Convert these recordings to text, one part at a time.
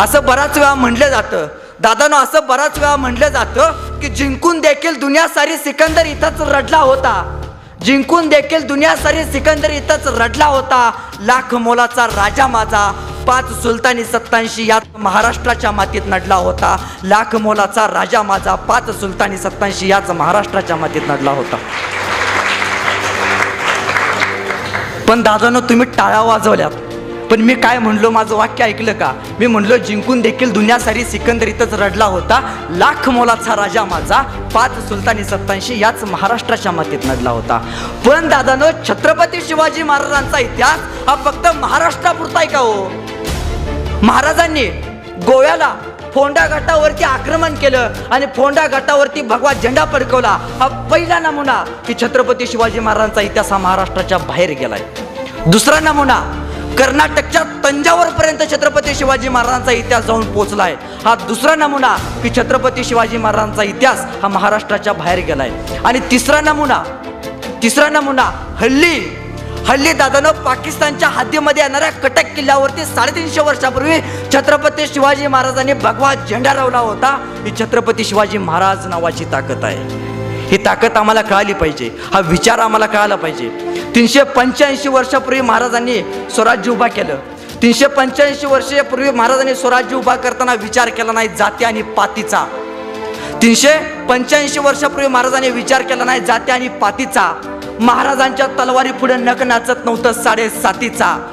असं बराच वेळा म्हटलं जातं. दादानं असं बराच वेळा म्हटलं जातं की जिंकून देखील दुनिया सारी सिकंदर इथंच रडला होता. जिंकून देखील दुनिया सारी सिकंदर इथंच रडला होता. लाख मोलाचा राजा माझा पाच सुलतानी सत्तांशी यात महाराष्ट्राच्या मातीत नडला होता. लाख मोलाचा राजा माझा पाच सुलतानी सत्तांशी याच महाराष्ट्राच्या मातीत नडला होता. पण दादानं तुम्ही टाळ्या वाजवल्यात. पण मी काय म्हणलो माझं वाक्य ऐकलं का? मी म्हणलो जिंकून देखील दुनिया सारी सिकंदर इथंच रडला होता. लाख मोलाचा राजा माझा पाच सुलतानी सत्तांशी याच महाराष्ट्राच्या मातीत नडला होता. पण दादानं छत्रपती शिवाजी महाराजांचा इतिहास हा फक्त महाराष्ट्रापुरता आहे का हो? महाराजांनी गोव्याला फोंडा घाटावरती आक्रमण केलं आणि फोंडा घाटावरती भगवा झेंडा फडकवला. हा पहिला नमुना की छत्रपती शिवाजी महाराजांचा इतिहास हा महाराष्ट्राच्या बाहेर गेलाय. दुसरा नमुना कर्नाटकच्या तंजावर पर्यंत छत्रपती शिवाजी महाराजांचा इतिहास जाऊन पोहोचलाय हा दुसरा नमुना की छत्रपती शिवाजी महाराजांचा इतिहास हा महाराष्ट्राच्या बाहेर गेला आहे आणि तिसरा नमुना तिसरा नमुना हल्ली हल्ली दादानं पाकिस्तानच्या हद्दीमध्ये येणाऱ्या कटक किल्ल्यावरती साडेतीनशे वर्षापूर्वी छत्रपती शिवाजी महाराजांनी भगवा झेंडा लावला होता. ही छत्रपती शिवाजी महाराज नावाची ताकद आहे. ही ताकद आम्हाला कळाली पाहिजे. हा विचार आम्हाला कळाला पाहिजे. तीनशे पंच्याऐंशी वर्षापूर्वी महाराजांनी स्वराज्य उभा केलं. तीनशे पंच्याऐंशी वर्षापूर्वी महाराजांनी स्वराज्य उभा करताना विचार केला नाही जाती आणि पातीचा. तीनशे पंच्याऐंशी वर्षापूर्वी महाराजांनी विचार केला नाही जाती आणि पातीचा. महाराजांच्या तलवारी पुढे नक नाचत नव्हतं साडेसातीचा.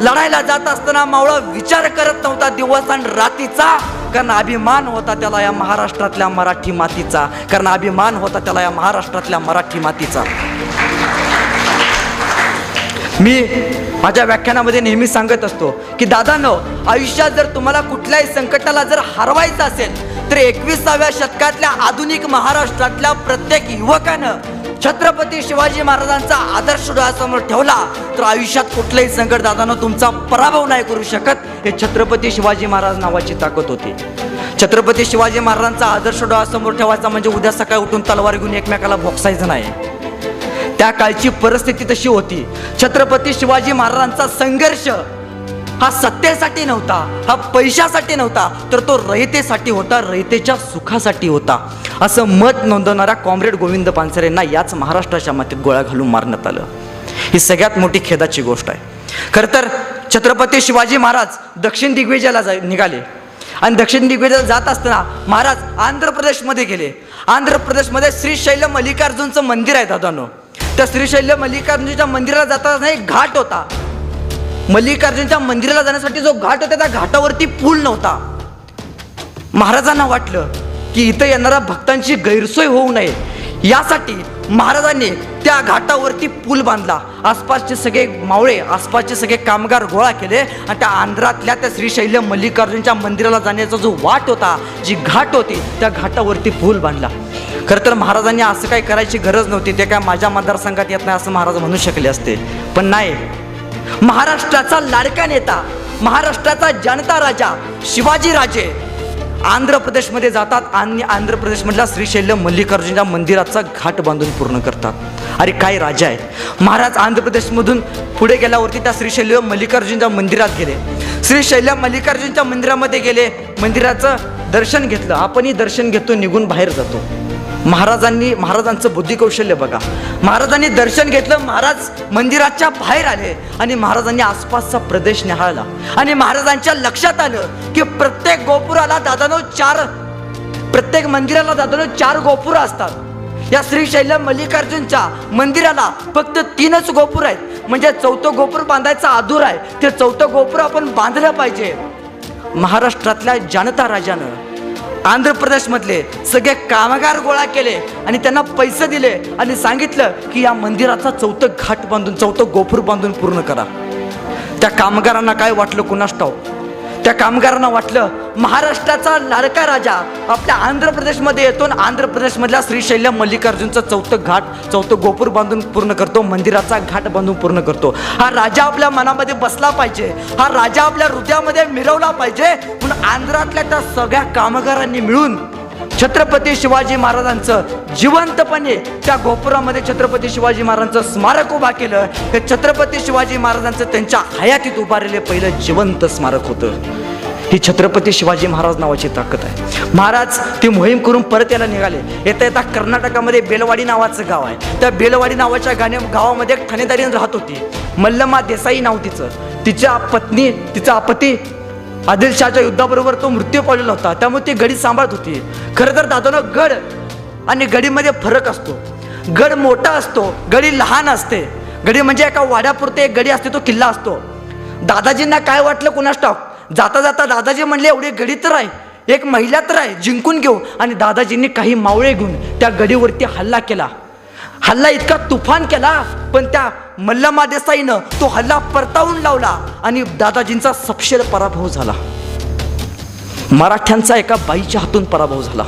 लढायला जात असताना मावळा विचार करत नव्हता दिवस आणि रातीचा. कारण अभिमान होता त्याला या महाराष्ट्रातल्या मराठी मातीचा. कारण अभिमान होता त्याला या महाराष्ट्रातल्या मराठी मातीचा. मी माझ्या व्याख्यानामध्ये नेहमी सांगत असतो की दादानो आयुष्यात जर तुम्हाला कुठल्याही संकटाला जर हरवायचं असेल तर एकविसाव्या शतकातल्या आधुनिक महाराष्ट्रातल्या प्रत्येक युवकानं छत्रपती शिवाजी महाराजांचा आदर्श डोळ्यासमोर ठेवला तर आयुष्यात कुठलंही संकट दादानं तुमचा पराभव नाही करू शकत. हे छत्रपती शिवाजी महाराज नावाची ताकद होती. छत्रपती शिवाजी महाराजांचा आदर्श डोळ्यासमोर ठेवायचा म्हणजे उद्या सकाळी उठून तलवार घेऊन एकमेकाला भोगसायचं नाही. त्या काळची परिस्थिती तशी होती. छत्रपती शिवाजी महाराजांचा संघर्ष हा सत्तेसाठी नव्हता हा पैशासाठी नव्हता तर तो रयतेसाठी होता रयतेच्या सुखासाठी होता. असं मत नोंदवणाऱ्या कॉम्रेड गोविंद पानसरेंना याच महाराष्ट्राच्या मातीत गोळ्या घालून मारण्यात आलं. ही सगळ्यात मोठी खेदाची गोष्ट आहे. खरं तर छत्रपती शिवाजी महाराज दक्षिण दिग्विजयाला जा निघाले. आणि दक्षिण दिग्विजयाला जात असताना महाराज आंध्र प्रदेशमध्ये गेले. आंध्र प्रदेशमध्ये श्रीशैल मल्लिकार्जुनचं मंदिर आहे दादानो. त्या श्रीशैल्य मल्लिकार्जुनच्या मंदिराला जाताना एक घाट होता. मल्लिकार्जुनच्या मंदिराला जाण्यासाठी जो घाट होता त्या घाटावरती पूल नव्हता. महाराजांना वाटलं की इथं येणाऱ्या भक्तांची गैरसोय होऊ नये. यासाठी महाराजांनी त्या घाटावरती पूल बांधला. आसपासचे सगळे मावळे आसपासचे सगळे कामगार गोळा केले आणि त्या आंध्रातल्या त्या श्रीशैल्य मल्लिकार्जुनच्या मंदिराला जाण्याचा जो वाट होता जी घाट होती त्या घाटावरती पूल बांधला. खरं तर महाराजांनी असं काही करायची गरज नव्हती ते काय माझ्या मतदारसंघात येत नाही असं महाराज म्हणू शकले असते. पण नाही. महाराष्ट्राचा लाडका नेता महाराष्ट्राचा जनता राजा शिवाजी राजे आंध्र प्रदेशमध्ये जातात आणि आंध्र प्रदेशमधल्या श्रीशैल्य मल्लिकार्जुनच्या मंदिराचा घाट बांधून पूर्ण करतात. अरे काय राजा आहेत. महाराज आंध्र प्रदेशमधून पुढे गेल्यावरती त्या श्रीशैल्य मल्लिकार्जुनच्या मंदिरात गेले. श्रीशैल्य मल्लिकार्जुनच्या मंदिरामध्ये गेले. मंदिराचं दर्शन घेतलं. आपणही दर्शन घेतो निघून बाहेर जातो. महाराजांनी महाराजांचं बुद्धिकौशल्य बघा. महाराजांनी दर्शन घेतलं महाराज मंदिराच्या बाहेर आले आणि महाराजांनी आसपासचा प्रदेश निहाळला. आणि महाराजांच्या लक्षात आलं की प्रत्येक गोपुराला दादानो चार प्रत्येक मंदिराला दादानो चार गोपुर असतात. या श्रीशैल्य मल्लिकार्जुनच्या मंदिराला फक्त तीनच गोपूर आहेत. म्हणजे चौथं गोपूर बांधायचा आधूर आहे. ते चौथं गोपूर आपण बांधलं पाहिजे. महाराष्ट्रातल्या जनता राजानं आंध्र प्रदेशमधले सगळे कामगार गोळा केले आणि त्यांना पैसे दिले आणि सांगितलं की या मंदिराचा चौथं घाट बांधून चौथं गोपूर बांधून पूर्ण करा. त्या कामगारांना काय वाटलं कुणास ठाऊ त्या कामगारांना वाटलं महाराष्ट्राचा लाडका राजा आपल्या आंध्र प्रदेशमध्ये येतो आणि आंध्र प्रदेशमधल्या श्रीशैल्य मल्लिकार्जुनचं चौथं घाट चौथं गोपूर बांधून पूर्ण करतो. मंदिराचा घाट बांधून पूर्ण करतो. हा राजा आपल्या मनामध्ये बसला पाहिजे. हा राजा आपल्या हृदयामध्ये मिरवला पाहिजे. म्हणून आंध्रातल्या त्या सगळ्या कामगारांनी मिळून छत्रपती शिवाजी महाराजांचं जिवंतपणे त्या गोपुरामध्ये छत्रपती शिवाजी महाराजांचं स्मारक उभा केलं. हे छत्रपती शिवाजी महाराजांचं त्यांच्या हयातीत उभारलेलं पहिलं जिवंत स्मारक होतं. ही छत्रपती शिवाजी महाराज नावाची ताकद आहे. महाराज ती मोहीम करून परत यायला निघाले. येता येता कर्नाटकामध्ये बेलवाडी नावाचं गाव आहे. त्या बेलवाडी नावाच्या गाण्या गावामध्ये एक राहत होती. मल्लमा देसाई नाव तिचं. तिच्या पत्नी तिचा पती आदिलशहाच्या युद्धाबरोबर तो मृत्यू पावलेला होता. त्यामुळे ती गडी सांभाळत होती. खरं तर दादानं गड आणि गडीमध्ये फरक असतो. गड मोठा असतो गडी लहान असते. गडी म्हणजे एका वाड्यापुरते एक गडी असते तो किल्ला असतो. दादाजींना काय वाटलं कुणास स्टॉक जाता जाता दादाजी म्हणले एवढी गडी तर आहे. एक महिला तर आहे जिंकून घेऊ. आणि दादाजींनी काही मावळे घेऊन त्या गडीवरती हल्ला केला. हल्ला इतका तुफान केला पण त्या मल्लमा देसाईनं तो हल्ला परतावून लावला आणि दादाजींचा सपशेल पराभव झाला. मराठ्यांचा एका बाईच्या हातून पराभव झाला.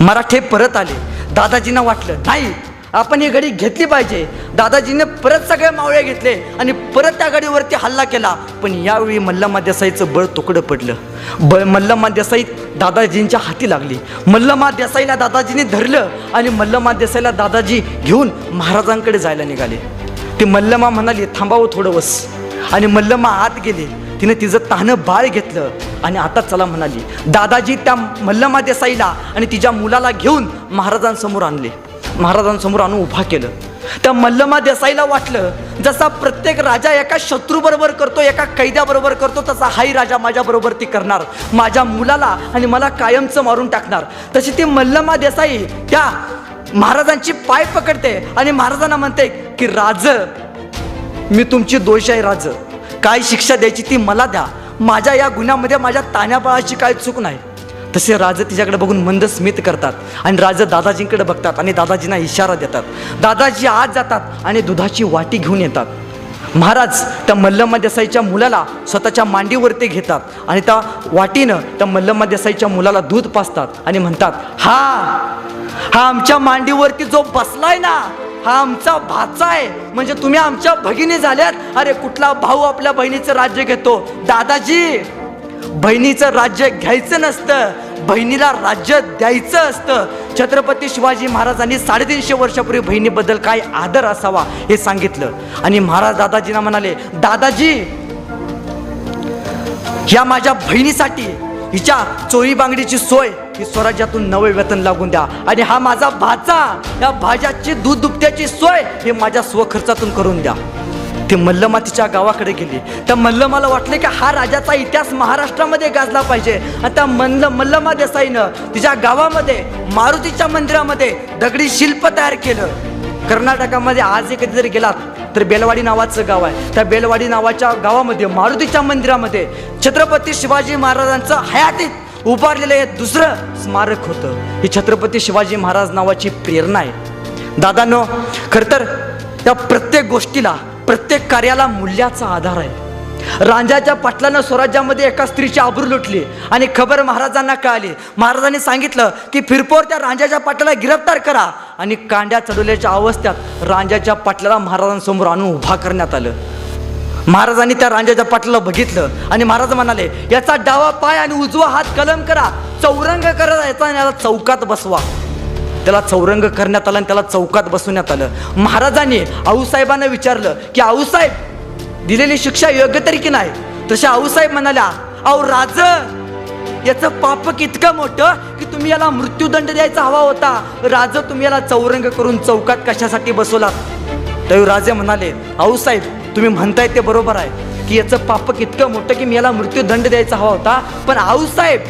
मराठे परत आले. दादाजींना वाटलं नाही आपण ही गडी घेतली पाहिजे. दादाजीने परत सगळे मावळे घेतले आणि परत त्या गाडीवरती हल्ला केला. पण यावेळी मल्लमा देसाईचं बळ तुकडं पडलं. ब मल्लमा देसाई दादाजींच्या हाती लागली. मल्लमा देसाईला दादाजीने धरलं आणि मल्लमा देसाईला दादाजी घेऊन महाराजांकडे जायला निघाले. ती मल्लमा म्हणाली थांबावं थोडं वस आणि मल्लमा आत गेले. तिने तिचं तानं बाळ घेतलं आणि आता चला म्हणाली दादाजी त्या मल्लमा देसाईला आणि तिच्या मुलाला घेऊन महाराजांसमोर आणले. महाराजांसमोर आणून उभा केलं. त्या मल्लमा देसाईला वाटलं जसा प्रत्येक राजा एका शत्रूबरोबर करतो एका कैद्याबरोबर करतो तसा हाही राजा माझ्याबरोबर ती करणार. माझ्या मुलाला आणि मला कायमचं मारून टाकणार. तशी ती मल्लमा देसाई त्या महाराजांची पाय पकडते आणि महाराजांना म्हणते की राज मी तुमची दोष आहे राज. काय शिक्षा द्यायची ती मला द्या. माझ्या या गुन्ह्यामध्ये माझ्या ताण्याबाळाची काय चूक नाही. तसे राजे तिच्याकडे बघून मंद स्मित करतात आणि राज दादाजींकडे बघतात आणि दादाजींना इशारा देतात. दादाजी आज जातात आणि दुधाची वाटी घेऊन येतात. महाराज त्या मल्लम्मा देसाईच्या मुलाला स्वतःच्या मांडीवरती घेतात आणि त्या वाटीनं त्या मल्लम्मा देसाईच्या मुलाला दूध पाजतात आणि म्हणतात हा हा आमच्या मांडीवरती जो बसलाय ना हा आमचा भाचा आहे. म्हणजे तुम्ही आमच्या भगिनी झाल्यात. अरे कुठला भाऊ आपल्या बहिणीचं राज्य घेतो? दादाजी बहिणीचं राज्य घ्यायचं नसतं. बहिणीला राज्य द्यायचं असतं. छत्रपती शिवाजी महाराजांनी साडेतीनशे वर्षापूर्वी बहिणीबद्दल काय आदर असावा हे सांगितलं. आणि महाराज दादाजींना म्हणाले दादाजी या माझ्या बहिणीसाठी हिच्या चोरी बांगडीची सोय ही स्वराज्यातून नवे वेतन लागून द्या. आणि हा माझा भाचा या भाज्याची दूध दुभत्याची सोय हे माझ्या स्वखर्चातून करून द्या. ते मल्लमा तिच्या गावाकडे गेली. त्या मल्लमाला वाटले की हा राजाचा इतिहास महाराष्ट्रामध्ये गाजला पाहिजे. आणि त्या मल्ल मल्लमा देसाईनं तिच्या गावामध्ये मारुतीच्या मंदिरामध्ये दगडी शिल्प तयार केलं. कर्नाटकामध्ये आज कधी जर गेलात तर बेलवाडी नावाचं गाव आहे. त्या बेलवाडी नावाच्या गावामध्ये मारुतीच्या मंदिरामध्ये छत्रपती शिवाजी महाराजांचं हयातीत उभारलेलं हे दुसरं स्मारक होतं. ही छत्रपती शिवाजी महाराज नावाची प्रेरणा आहे. दादानो खरं तर त्या प्रत्येक गोष्टीला प्रत्येक कार्याला मूल्याचा आधार आहे. रांजाच्या पाटलानं स्वराज्यामध्ये एका स्त्रीची आबरू लुटली. आणि खबर महाराजांना कळाली. महाराजांनी सांगितलं की फिरपोर त्या रांजाच्या पाटलाला गिरफ्तार करा. आणि कांड्या चढवल्याच्या अवस्थेत रांजाच्या पाटलाला महाराजांसमोर आणून उभा करण्यात आलं. महाराजांनी त्या रांजाच्या पाटलाला बघितलं. आणि महाराज म्हणाले याचा डावा पाय आणि उजवा हात कलम करा. चौरंग करा याचा आणि याला चौकात बसवा. त्याला चौरंग करण्यात आलं आणि त्याला चौकात बसवण्यात आलं. महाराजांनी आऊसाहेबांना विचारलं की आऊसाहेब दिलेली शिक्षा योग्य तरी की नाही? तशा आऊसाहेब म्हणाल्या अहो राज याचं पाप इतकं मोठं की तुम्ही याला मृत्यूदंड द्यायचा हवा होता. राज तुम्ही याला चौरंग करून चौकात कशासाठी बसवलात तर राजे म्हणाले आऊसाहेब तुम्ही म्हणताय ते बरोबर आहे की याचं पाप इतकं मोठं की मी याला मृत्यूदंड द्यायचा हवा होता. पण आऊसाहेब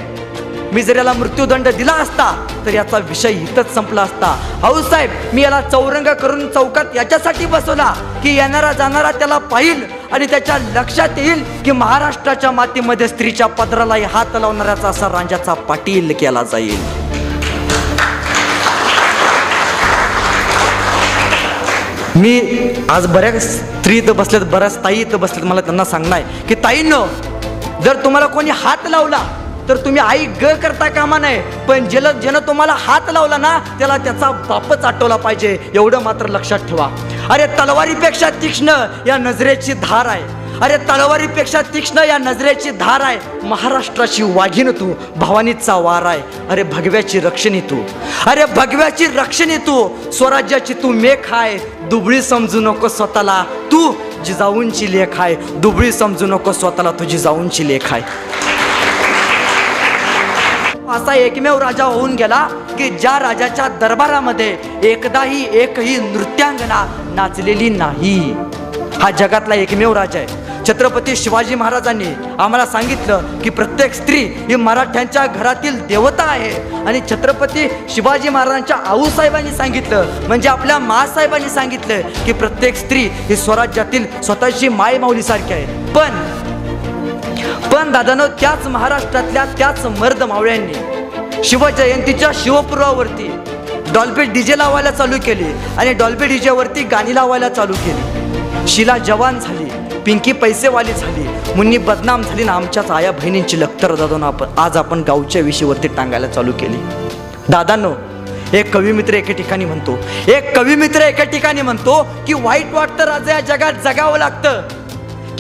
मी जर याला मृत्यूदंड दिला असता तर याचा विषय इथंच संपला असता. आऊसाहेब मी याला चौरंग करून चौकात याच्यासाठी बसवला की येणारा जाणारा त्याला पाहिल आणि त्याच्या लक्षात येईल की महाराष्ट्राच्या मातीमध्ये स्त्रीच्या पदरालाही हात लावणाऱ्याचा असा रांजाचा पाटील केला जाईल. मी आज बऱ्याच स्त्री इथं बसल्यात बऱ्याच ताई इथं बसल्यात मला त्यांना सांगणार की ताईंनो जर तुम्हाला कोणी हात लावला तर तुम्ही आई ग करता कामा नाही पण ज्याला ज्यानं तुम्हाला हात लावला ना त्याला त्याचा बापच आठवला पाहिजे. एवढं मात्र लक्षात ठेवा. अरे तलवारीपेक्षा तीक्ष्ण या नजरेची धार आहे. अरे तलवारीपेक्षा तीक्ष्ण या नजरेची धार आहे. महाराष्ट्राची वाघीण तू भवानीचा वार आहे. अरे भगव्याची रक्षणी तू. अरे भगव्याची रक्षणी तू. स्वराज्याची तू मेख आहे. दुबळी समजू नको स्वतःला. तू जिजाऊंची लेख आहे. दुबळी समजू नको स्वतःला. तुझी जिजाऊंची लेख आहे. असा एकमेव राजा होऊन गेला की ज्या राजाच्या दरबारामध्ये एकदाही एकही नृत्यांगना नाचलेली नाही. हा जगातला एकमेव राजा आहे. छत्रपती शिवाजी महाराजांनी आम्हाला सांगितलं की प्रत्येक स्त्री ही मराठ्यांच्या घरातील देवता आहे. आणि छत्रपती शिवाजी महाराजांच्या आऊसाहेबांनी सांगितलं म्हणजे आपल्या मासाहेबांनी सांगितलं की प्रत्येक स्त्री ही स्वराज्यातील स्वतःची माय माऊलीसारखी आहे. पण पण दादानो त्याच महाराष्ट्रातल्या त्याच मर्द मावळ्यांनी शिवजयंतीच्या शिवपुरावरती डॉल्बे डीजे लावायला चालू केली आणि डॉल्बे डीजेवरती गाणी लावायला चालू केली. शिला जवान झाली पिंकी पैसेवाली झाली मुन्नी बदनाम झाली ना आमच्याच आया बहिणींची लक्तर दादानं आपण आज आपण गावच्या विषयीवरती टांगायला चालू केली. दादांनो एक कवी मित्र एके ठिकाणी म्हणतो एक कवी मित्र एके ठिकाणी म्हणतो की वाईट वाटतं राजा या जगात जगावं लागतं.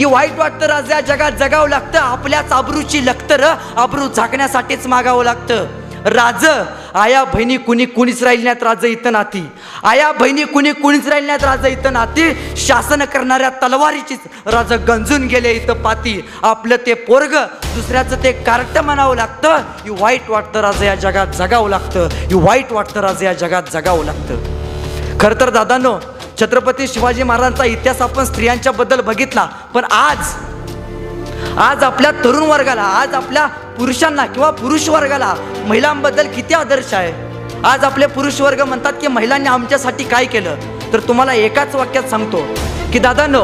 की वाईट वाटतं राजा या जगात जगावं लागतं. आपल्याच आबरूची लखतर आबरू झाकण्यासाठीच मागावं लागतं. राज आया बहिणी कुणी कुणीच राहिल्यात नाहीत राज इथं नाती. आया बहिणी कुणी कुणीच राहिल्यात नाहीत राज इथं नाती. शासन करणाऱ्या तलवारीचीच राज गंजून गेले इथं पाती. आपलं ते पोरग दुसऱ्याचं ते कार्ट म्हणावं लागतं. ही वाईट वाटतं राजा या जगात जगावं लागतं. ही वाईट वाटतं राज या जगात जगावं लागतं. खरं तर दादांनो छत्रपती शिवाजी महाराजांचा इतिहास आपण स्त्रियांच्या बद्दल बघितला पण आज आज आपल्या तरुण वर्गाला आज आपल्या पुरुषांना किंवा पुरुष वर्गाला महिलांबद्दल किती आदर्श आहे? आज आपले पुरुष वर्ग म्हणतात की महिलांनी आमच्यासाठी काय केलं? तर तुम्हाला एकाच वाक्यात सांगतो की दादांनो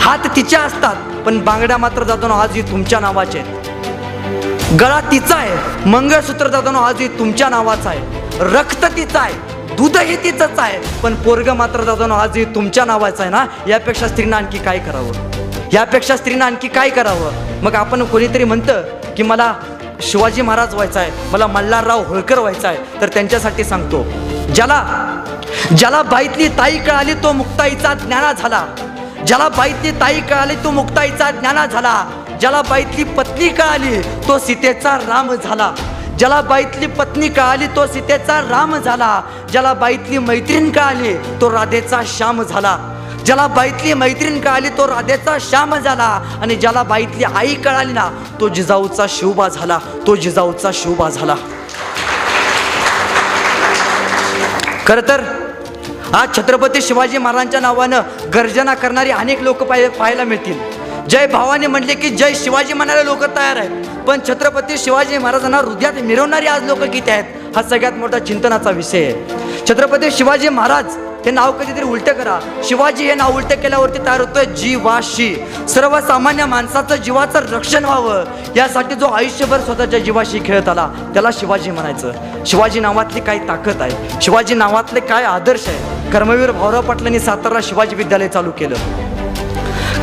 हात तिच्या असतात पण बांगड्या मात्र दादांनो आजही तुमच्या नावाचे आहेत. गळा तिचा आहे मंगळसूत्र दादानो आजही तुमच्या नावाचा आहे रक्त तिचा आहे दूधही तिचंच आहे. पण पोरग मात्र दादानो आजही तुमच्या नावाचं आहे ना यापेक्षा स्त्रीनं आणखी काय करावं? यापेक्षा स्त्रीनं आणखी काय करावं? मग आपण कोणीतरी म्हणतं की मला शिवाजी महाराज व्हायचा आहे मला मल्हारराव होळकर व्हायचा आहे तर त्यांच्यासाठी सांगतो. ज्याला ज्याला बाईतली ताई कळाली तो मुक्ताईचा ज्ञाना झाला. ज्याला बाईतली ताई कळाली तो मुक्ताईचा ज्ञाना झाला. ज्याला बाईतली पत्नी कळाली तो सीतेचा राम झाला. ज्याला बाईतली पत्नी कळाली तो सीतेचा राम झाला. ज्याला बाईतली मैत्रीण कळाली तो राधेचा श्याम झाला. ज्याला बाईतली मैत्रीण कळाली तो राधेचा श्याम झाला. आणि ज्याला बाईतली आई कळाली ना तो जिजाऊचा शिवबा झाला. तो जिजाऊचा शिवबा झाला. खर तर आज छत्रपती शिवाजी महाराजांच्या नावानं गर्जना करणारी अनेक लोक पाहायला मिळतील. जय भावाने म्हटले की जय शिवाजी म्हणायला लोक तयार आहेत. पण छत्रपती शिवाजी महाराजांना हृदयात मिरवणारी आज लोक किती आहेत. हा सगळ्यात मोठा चिंतनाचा विषय आहे. छत्रपती शिवाजी महाराज हे नाव कधीतरी उलटं करा. शिवाजी हे नाव उलटं केल्यावरती तयार होतोय जीवाशी. सर्वसामान्य माणसाचं जीवाचं रक्षण व्हावं. यासाठी जो आयुष्यभर स्वतःच्या जीवाशी खेळत आला त्याला शिवाजी म्हणायचं. शिवाजी नावातली काय ताकद आहे? शिवाजी नावातले काय आदर्श आहे? कर्मवीर भाऊराव पाटलांनी सातारा शिवाजी विद्यालय चालू केलं.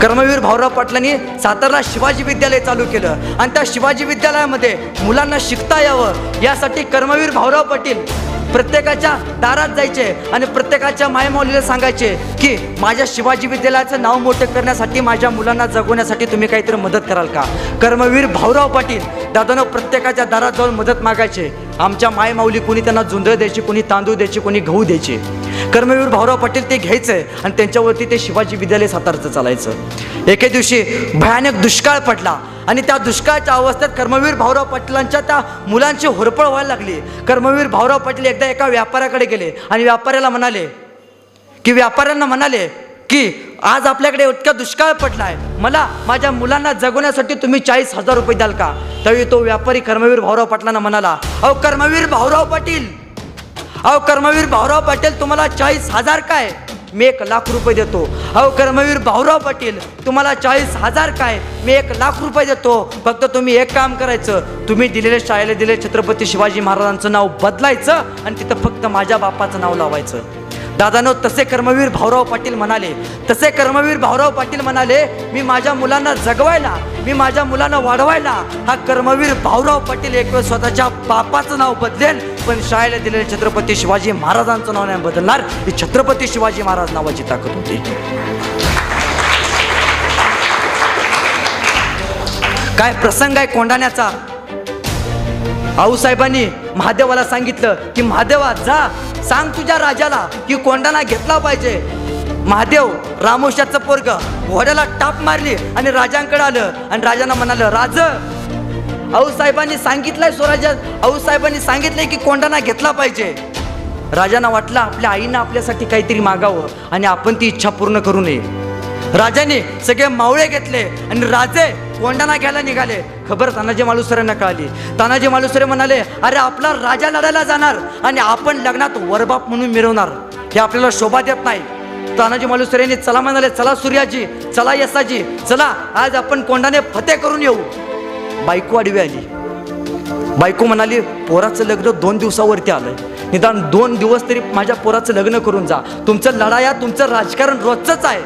कर्मवीर भाऊराव पाटलांनी सातारा शिवाजी विद्यालय चालू केलं. आणि त्या शिवाजी विद्यालयामध्ये मुलांना शिकता यावं यासाठी कर्मवीर भाऊराव पाटील प्रत्येकाच्या दारात जायचे आणि प्रत्येकाच्या मायमौलीला सांगायचे की माझ्या शिवाजी विद्यालयाचं नाव मोठं करण्यासाठी माझ्या मुलांना जगवण्यासाठी तुम्ही काहीतरी मदत कराल का? कर्मवीर भाऊराव पाटील दादानं प्रत्येकाच्या दारात जाऊन मदत मागायचे. आमच्या मायमाऊली कोणी त्यांना जुंदळ द्यायची कोणी तांदूळ द्यायची कोणी गहू द्यायचे. कर्मवीर भाऊराव पाटील ते घ्यायचं आणि त्यांच्यावरती ते शिवाजी विद्यालय सातारचं चालायचं. एके दिवशी भयानक दुष्काळ पडला. आणि त्या दुष्काळाच्या अवस्थेत कर्मवीर भाऊराव पाटलांच्या त्या मुलांची होरपळ व्हायला लागली. कर्मवीर भाऊराव पाटील एकदा एका व्यापाऱ्याकडे गेले आणि व्यापाऱ्याला म्हणाले की व्यापाऱ्यांना म्हणाले की आज आपल्याकडे इतका दुष्काळ पडलाय मला माझ्या मुलांना जगवण्यासाठी तुम्ही चाळीस हजार रुपये द्याल का? त्यावेळी तो व्यापारी कर्मवीर भाऊराव पाटलांना म्हणाला अहो कर्मवीर भाऊराव पाटील अहो कर्मवीर भाऊराव पाटील तुम्हाला चाळीस हजार काय? मी एक लाख रुपये देतो. अहो कर्मवीर भाऊराव पाटील तुम्हाला चाळीस हजार काय? मी एक लाख रुपये देतो. फक्त तुम्ही एक काम करायचं. तुम्ही दिलेल्या शाळेला दिले छत्रपती शिवाजी महाराजांचं नाव बदलायचं आणि तिथं फक्त माझ्या बापाचं नाव लावायचं. दादानो तसे कर्मवीर भाऊराव पाटील म्हणाले. तसे कर्मवीर भाऊराव पाटील म्हणाले मी माझ्या मुलांना जगवायला मी माझ्या मुलांना वाढवायला हा कर्मवीर भाऊराव पाटील एक वेळ स्वतःच्या बापाचं नाव बदलेल पण शाळेला दिलेले छत्रपती शिवाजी महाराजांचं नाव नाही बदलणार. ही छत्रपती शिवाजी महाराज नावाची ताकद होती. काय प्रसंग आहे कोंडाण्याचा आऊसाहेबांनी महादेवाला सांगितलं की महादेवा जा. सांग तुझ्या राजाला की कोंडाणा घेतला पाहिजे. महादेव रामोशाचं पोरग घोड्याला टाप मारली आणि राजांकडे आलं आणि राजांना म्हणालं राज आऊसाहेबांनी सांगितलंय स्वराज्यात. आऊसाहेबांनी सांगितलंय की कोंडाणा घेतला पाहिजे. राजांना वाटलं आपल्या आईनं आपल्यासाठी काहीतरी मागावं आणि आपण ती इच्छा पूर्ण करू नये. राजाने सगळे मावळे घेतले आणि राजे कोंडाणा घ्यायला निघाले. खबर तानाजी मालुसऱ्यांना कळाली. तानाजी मालुसरे म्हणाले अरे आपला राजा लढायला जाणार आणि आपण लग्नात वरबाप म्हणून मिरवणार. हे आपल्याला शोभा देत नाही. तानाजी मालुसऱ्यांनी चला म्हणाले चला सूर्याजी चला यसाजी चला. आज आपण कोंडाने फते करून येऊ. बायको आडवी आली. बायको म्हणाली पोराचं लग्न दोन दिवसावरती आलंय. निदान दोन दिवस तरी माझ्या पोराचं लग्न करून जा. तुमचं लढाया तुमचं राजकारण रोजच आहे.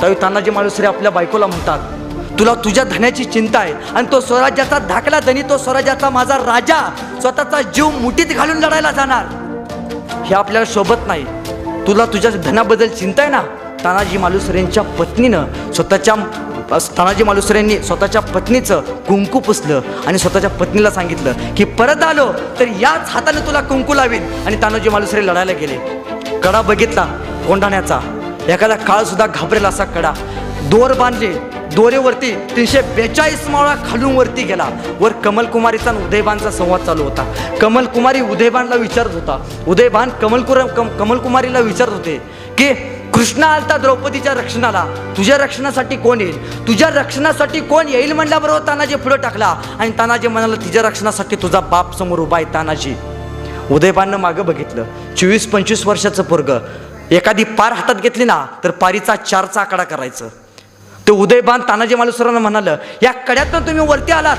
त्यावेळी तानाजी मालुसरे आपल्या बायकोला म्हणतात तुला तुझ्या धन्याची चिंता आहे आणि तो स्वराज्याचा धाकला धनी तो स्वराज्याचा माझा राजा स्वतःचा जीव मुठीत घालून लढायला जाणार. हे आपल्याला शोभत नाही. तुला तुझ्या धनाबद्दल चिंता आहे ना? तानाजी मालुसरेंच्या पत्नीनं स्वतःच्या तानाजी मालुसरेंनी स्वतःच्या पत्नीचं कुंकू पुसलं आणि स्वतःच्या पत्नीला सांगितलं की परत आलो तर याच हाताने तुला कुंकू लावीन. आणि तानाजी मालुसरे लढायला गेले. कडा बघितला कोंढाण्याचा. एखादा काळसुद्धा घाबरेला घाबरेल असा कडा. दोर बांधले. दोरेवरती तीनशे बेचाळीस माळा खालून वरती गेला. वर कमलकुमारीचा आणि उदयबानचा संवाद चालू होता. कमलकुमारी उदयबानला विचारत होता. उदयबान कमलकुर कम कमलकुमारीला विचारत होते की कृष्णा आलता द्रौपदीच्या रक्षणाला. तुझ्या रक्षणासाठी कोण येईल? तुझ्या रक्षणासाठी कोण येईल म्हणल्याबरोबर तानाजी पुढे टाकला. आणि तानाजी म्हणाला तिच्या रक्षणासाठी तुझा बाप समोर उभा आहे तानाजी. उदयबाननं मागं बघितलं. चोवीस पंचवीस वर्षाचं पोरग. एखादी पार हातात घेतली ना तर पारीचा चारचा आकडा करायचं. ते उदयबान तानाजी मालुसरांना म्हणालं या कड्यातनं तुम्ही वरती आलात.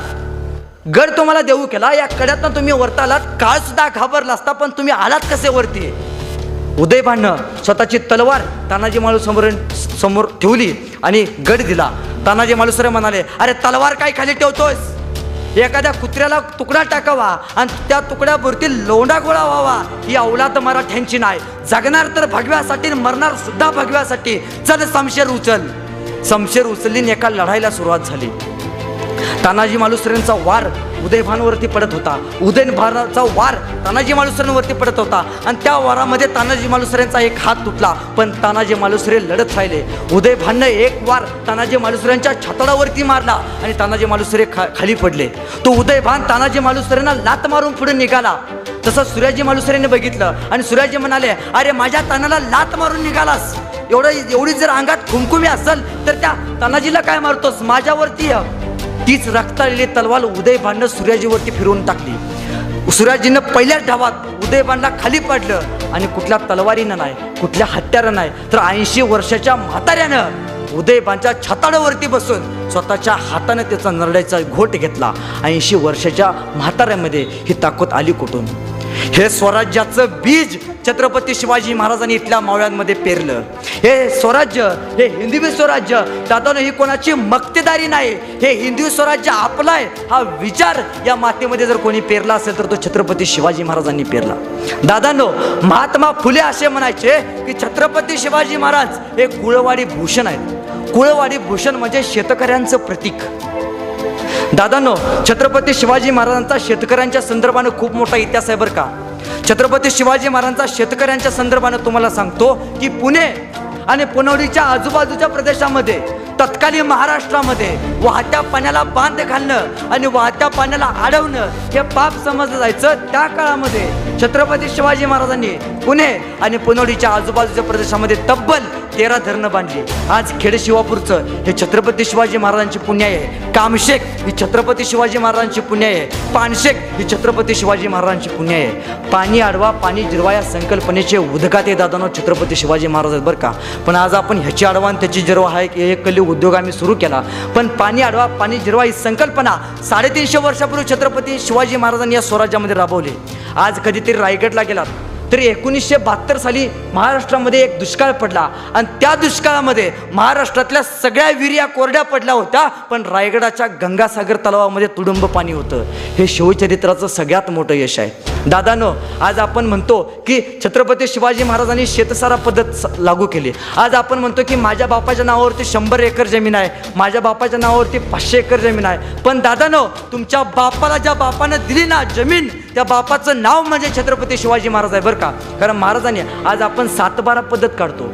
गड तुम्हाला देऊ केला. या कड्यातनं तुम्ही वरती आलात. काळ सुद्धा घाबरला असता पण तुम्ही आलात कसे वरती? उदयबानं स्वतःची तलवार तानाजी मालू समोर समोर ठेवली आणि गड दिला. तानाजी मालुसरे म्हणाले अरे तलवार काय खाली ठेवतोयस? एखाद्या कुत्र्याला तुकडा टाकावा आणि त्या तुकड्यावरती लोंडा गोळा व्हावा. ही अवलाद मराठ्यांची नाही जगणार तर भगव्यासाठी मरणार सुद्धा भगव्यासाठी. चल समशेर उचल. समशेर उचलली एका लढाईला सुरुवात झाली. तानाजी मालुसरेंचा वार उदयभानवरती पडत होता. उदयभानाचा वार तानाजी मालुसरेंवरती पडत होता. आणि त्या वारामध्ये तानाजी मालुसरेंचा एक हात तुटला. पण तानाजी मालुसरे लढत राहिले. उदयभाननं एक वार तानाजी मालुसरेंच्या छतडावरती मारला आणि तानाजी मालुसरे खा खाली पडले. तो उदयभान तानाजी मालुसरेंना लात मारून पुढे निघाला. तसं सूर्याजी मालुसरेने बघितलं आणि सूर्याजी म्हणाले अरे माझ्या तानाला लात मारून निघालास. एवढं एवढी जर अंगात खुमखुमी असेल तर त्या तानाजीला काय मारतोस? माझ्यावरती तीच रक्ताळलेली तलवार उदयभाननं सूर्याजीवरती फिरवून टाकली. सूर्याजीनं पहिल्याच धावात उदयभानला खाली पडलं आणि कुठल्या तलवारीनं नाही कुठल्या हत्यारं नाही तर ऐंशी वर्षाच्या म्हाताऱ्यानं उदयबांच्या छताडावरती बसून स्वतःच्या हाताने त्याचा नरड्याचा घोट घेतला. ऐंशी वर्षाच्या म्हाताऱ्यामध्ये ही ताकद आली कुठून? हे स्वराज्याचं बीज छत्रपती शिवाजी महाराजांनी इथल्या मावळ्यांमध्ये पेरलं. हे स्वराज्य हे हिंदवी स्वराज्य दादानं ही कोणाची मक्तेदारी नाही. हे हिंदवी स्वराज्य आपला आहे हा विचार या मातेमध्ये जर कोणी पेरला असेल तर तो छत्रपती शिवाजी महाराजांनी पेरला. दादांनो महात्मा फुले असे म्हणायचे की छत्रपती शिवाजी महाराज हे कुळवाडी भूषण आहेत. कुळवाडी भूषण म्हणजे शेतकऱ्यांचं प्रतीक. दादानो छत्रपती शिवाजी महाराजांचा शेतकऱ्यांच्या संदर्भानं खूप मोठा इतिहास आहे बरं का. छत्रपती शिवाजी महाराजांचा शेतकऱ्यांच्या संदर्भानं तुम्हाला सांगतो की पुणे आणि पुनवडीच्या आजूबाजूच्या प्रदेशामध्ये तत्कालीन महाराष्ट्रामध्ये वाहत्या पाण्याला बांध घालणं आणि वाहत्या पाण्याला अडवणं हे पाप समजलं जायचं त्या काळामध्ये. छत्रपती शिवाजी महाराजांनी पुणे आणि पुनवडीच्या आजूबाजूच्या प्रदेशामध्ये तब्बल तेरा धरणं बांधली. आज खेड शिवापूरचं हे छत्रपती शिवाजी महाराजांची पुण्य आहे. कामशेक ही छत्रपती शिवाजी महाराजांची पुण्य आहे. पानशेक ही छत्रपती शिवाजी महाराजांची पुण्य आहे. पाणी आडवा पाणी जिरवा या संकल्पनेचे उदकाते दादानो छत्रपती शिवाजी महाराज आहेत बरं का. पण आज आपण ह्याची आडवा आणि त्याची जिरवा हा एक एक कली उद्योग आम्ही सुरू केला. पण पाणी आडवा पाणी जिरवा ही संकल्पना साडेतीनशे वर्षापूर्वी छत्रपती शिवाजी महाराजांनी या स्वराज्यामध्ये राबवली. आज कधीतरी रायगडला गेलात. तरी एकोणीसशे बहात्तर साली महाराष्ट्रामध्ये एक दुष्काळ पडला. आणि त्या दुष्काळामध्ये महाराष्ट्रातल्या सगळ्या विर्या कोरड्या पडल्या होत्या पण रायगडाच्या गंगासागर तलावामध्ये तुडुंब पाणी होतं. हे शिवचरित्राचं सगळ्यात मोठं यश आहे. दादानो आज आपण म्हणतो की छत्रपती शिवाजी महाराजांनी शेतसारा पद्धत लागू केली. आज आपण म्हणतो की माझ्या बापाच्या नावावरती शंभर एकर जमीन आहे माझ्या बापाच्या नावावरती पाचशे एकर जमीन आहे. पण दादानो तुमच्या बापाला ज्या बापानं दिली ना जमीन त्या बापाचं नाव म्हणजे छत्रपती शिवाजी महाराज आहे बरं का? कारण महाराजांनी आज आपण सातबारा पद्धत काढतो.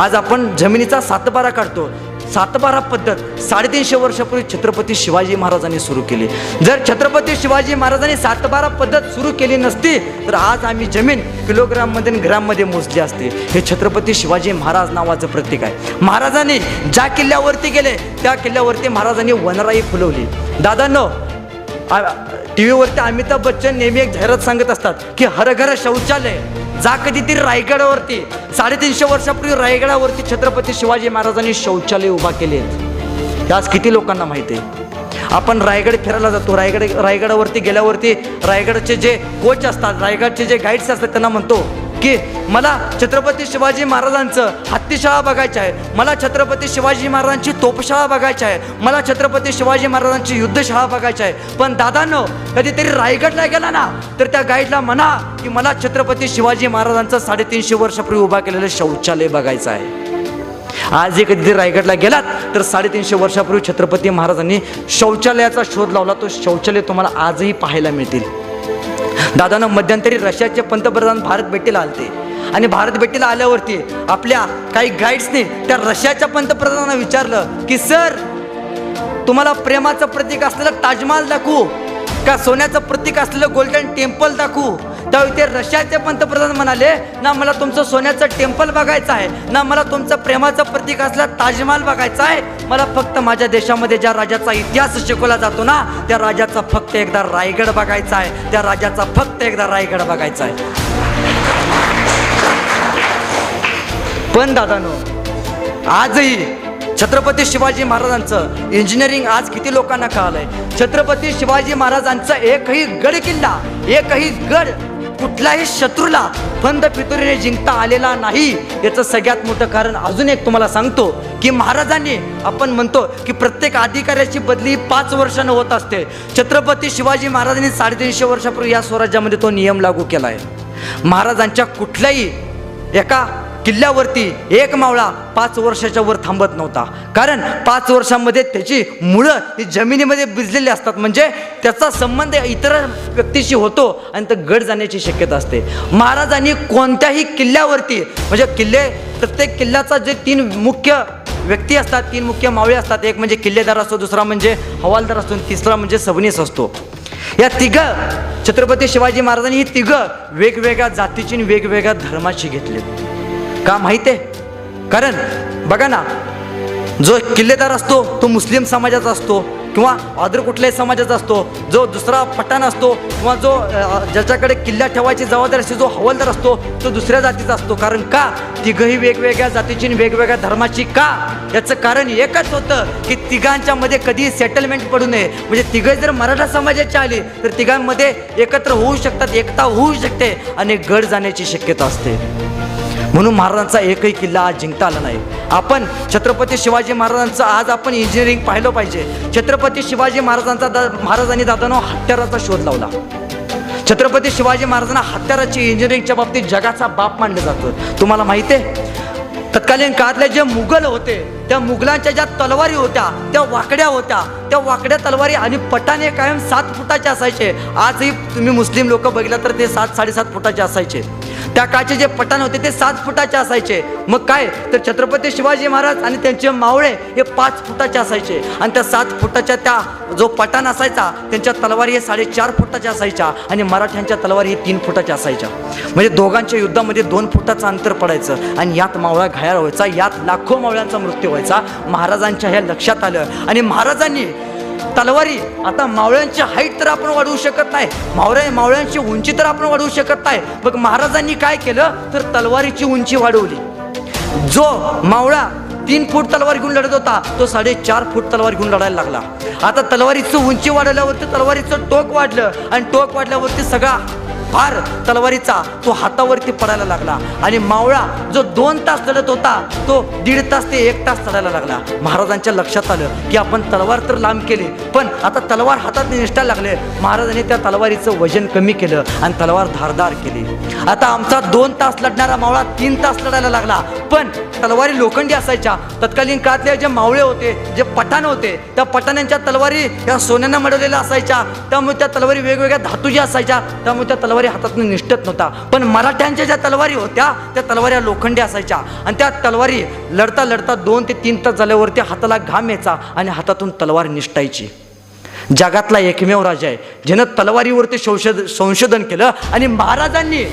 आज आपण जमिनीचा सातबारा काढतो. सातबारा पद्धत साडेतीनशे वर्षापूर्वी छत्रपती शिवाजी महाराजांनी सुरू केली. जर छत्रपती शिवाजी महाराजांनी सातबारा पद्धत सुरू केली नसती तर आज आम्ही जमीन किलोग्राममध्ये ग्राममध्ये मोजली असते. हे छत्रपती शिवाजी महाराज नावाचं प्रतीक आहे. महाराजांनी ज्या किल्ल्यावरती गेले त्या किल्ल्यावरती महाराजांनी वनराई फुलवली. दादांनो टी व्हीवरती अमिताभ बच्चन नेहमी एक जाहिरात सांगत असतात की हर घर शौचालय. जा कधीतरी रायगडावरती. साडेतीनशे वर्षापूर्वी रायगडावरती छत्रपती शिवाजी महाराजांनी शौचालय उभा केले आहेत आज किती लोकांना माहिती आहे? आपण रायगड फिरायला जातो. रायगड रायगडावरती गेल्यावरती रायगडचे जे कोच असतात रायगडचे जे गाईड्स असतात त्यांना म्हणतो की मला छत्रपती शिवाजी महाराजांचं हत्तीशाळा बघायचं आहे मला छत्रपती शिवाजी महाराजांची तोपशाळा बघायची आहे मला छत्रपती शिवाजी महाराजांची युद्धशाळा बघायची आहे. पण दादानं कधीतरी रायगडला गेला ना तर त्या गाईडला म्हणा की मला छत्रपती शिवाजी महाराजांचं साडेतीनशे वर्षापूर्वी उभा केलेलं शौचालय बघायचं आहे. आजही कधीतरी रायगडला गेलात तर साडेतीनशे वर्षापूर्वी छत्रपती महाराजांनी शौचालयाचा शोध लावला. तो शौचालय तुम्हाला आजही पाहायला मिळतील. दादानं मध्यंतरी रशियाचे पंतप्रधान भारत भेटीला आलते. आणि भारत भेटीला आल्यावरती आपल्या काही गाईड्सने त्या रशियाच्या पंतप्रधानांना विचारलं की सर तुम्हाला प्रेमाचं प्रतीक असलेलं ताजमहाल दाखवू. का सोन्याचं प्रतीक असलेलं गोल्डन टेम्पल दाखवू? त्यावेळी ते रशियाचे पंतप्रधान म्हणाले ना मला तुमचं सोन्याचं टेम्पल बघायचं आहे. ना मला तुमचं प्रेमाचं प्रतीक असलेला ताजमहाल बघायचा आहे. मला फक्त माझ्या देशामध्ये ज्या राजाचा इतिहास शिकवला जातो ना त्या राजाचा फक्त एकदा रायगड बघायचा आहे. त्या राजाचा फक्त एकदा रायगड बघायचा आहे. पण दादानो आजही छत्रपती शिवाजी महाराजांचं इंजिनिअरिंग आज किती लोकांना कळालंय. छत्रपती शिवाजी महाराजांचा एकही गड किल्ला एकही गड कुठल्याही शत्रूला फंद फितुरीने जिंकता आलेला नाही याचं सगळ्यात मोठं कारण अजून एक तुम्हाला सांगतो की महाराजांनी आपण म्हणतो की प्रत्येक अधिकाऱ्याची बदली पाच वर्षानं होत असते. छत्रपती शिवाजी महाराजांनी साडेतीनशे वर्षापूर्वी या स्वराज्यामध्ये तो नियम लागू केला आहे महाराजांच्या कुठल्याही एका किल्ल्यावरती एक मावळा पाच वर्षाच्या वर थांबत नव्हता. कारण पाच वर्षामध्ये त्याची मुळं ही जमिनीमध्ये भिजलेली असतात. म्हणजे त्याचा संबंध इतर व्यक्तीशी होतो आणि तर गड जाण्याची शक्यता असते. महाराजांनी कोणत्याही किल्ल्यावरती म्हणजे किल्ले प्रत्येक किल्ल्याचा जे तीन मुख्य व्यक्ती असतात तीन मुख्य मावळे असतात. एक म्हणजे किल्लेदार असतो दुसरा म्हणजे हवालदार असतो तिसरा म्हणजे सबनीस असतो. या तिघं छत्रपती शिवाजी महाराजांनी ही तिघं वेगवेगळ्या जातीची आणि वेगवेगळ्या धर्माची घेतलीत. का माहिती आहे? कारण बघा ना जो किल्लेदार असतो तो मुस्लिम समाजाचा असतो. किंवा अदर कुठल्याही समाजाचा असतो जो दुसरा पठाण असतो किंवा जो ज्याच्याकडे किल्ला ठेवायची जबाबदारी असते जो हवालदार असतो तो दुसऱ्या जातीचा असतो. कारण का? तिघही वेगवेगळ्या जातीची वेगवेगळ्या धर्माची का? याचं कारण एकच होतं की तिघांच्या मध्ये कधीही सेटलमेंट पडू नये. म्हणजे तिघं जर मराठा समाजाची आली तर तिघांमध्ये एकत्र होऊ शकतात एकता होऊ शकते आणि गड जाण्याची शक्यता असते. म्हणून महाराजांचा एकही किल्ला आज जिंकता आला नाही. आपण छत्रपती शिवाजी महाराजांचं आज आपण इंजिनिअरिंग पाहिलं पाहिजे. छत्रपती छत्रपती शिवाजी महाराजांचा दा महाराजांनी दादानो हत्याराचा शोध लावला. छत्रपती शिवाजी महाराजांना हत्याराची इंजिनिअरिंगच्या बाबतीत जगाचा बाप मानलं जातं. तुम्हाला माहिती आहे? तत्कालीन काळातले जे मुघल होते त्या मुघलांच्या ज्या तलवारी होत्या त्या वाकड्या होत्या त्या वाकड्या तलवारी आणि पटाने कायम सात फुटाचे असायचे. आजही तुम्ही मुस्लिम लोक बघितलं तर ते सात साडेसात फुटाचे असायचे. त्या काळचे जे पठाण होते ते सात फुटाचे असायचे. मग काय? तर छत्रपती शिवाजी महाराज आणि त्यांचे मावळे हे पाच फुटाचे असायचे. आणि त्या सात फुटाच्या त्या जो पठाण असायचा त्यांच्या तलवारी हे साडेचार फुटाच्या असायच्या आणि मराठ्यांच्या तलवारी हे तीन फुटाच्या असायच्या. म्हणजे दोघांच्या युद्धामध्ये दोन फुटाचं अंतर पडायचं आणि यात मावळा घायाळ व्हायचा यात लाखो मावळ्यांचा मृत्यू व्हायचा. महाराजांच्या ह्या लक्षात आलं आणि महाराजांनी तलवारी. आता मावळ्यांची हाईट तर आपण वाढवू शकत नाही. मावळ्या मावळ्यांची उंची तर आपण वाढवू शकत नाही. मग महाराजांनी काय केलं? तर तलवारीची उंची वाढवली. जो मावळा तीन फूट तलवार घेऊन लढत होता. तो साडेचार फूट तलवार घेऊन लढायला लागला. आता तलवारीचं उंची वाढवल्यावरती तलवारीचं टोक वाढलं आणि टोक वाढल्यावरती सगळा भार तलवारीचा तो हातावरती पडायला लागला. आणि मावळा जो दोन तास लढत होता तो दीड तास ते एक तास चढायला लागला. महाराजांच्या लक्षात आलं की आपण तलवार तर लांब केली पण आता तलवार हातात निष्ठायला लागले. महाराजांनी त्या तलवारीचं वजन कमी केलं आणि तलवार धारदार केली. आता आमचा दोन तास लढणारा मावळा तीन तास लढायला लागला पण तलवारी लोखंडी असायच्या. असायच्या तत्कालीन काळातले जे मावळे होते जे पठाण होते त्या पठाणांच्या तलवारी या सोन्यानं मडवलेल्या असायच्या. त्यामुळे त्या तलवारी वेगवेगळ्या धातूच्या असायच्या. त्यामुळे त्या तलवारी हातातून निष्ठत नव्हता. पण मराठ्यांच्या ज्या तलवारी होत्या त्या तलवारी लोखंडी असायच्या. आणि त्या तलवारी लढता लढता दोन ते तीन तास झाल्यावरती हाताला घाम यायचा आणि हातातून तलवार निष्ठायची. जगातला एकमेव राजा आहे. ज्यानं तलवारीवरती संशोध संशोधन केलं आणि महाराजांनी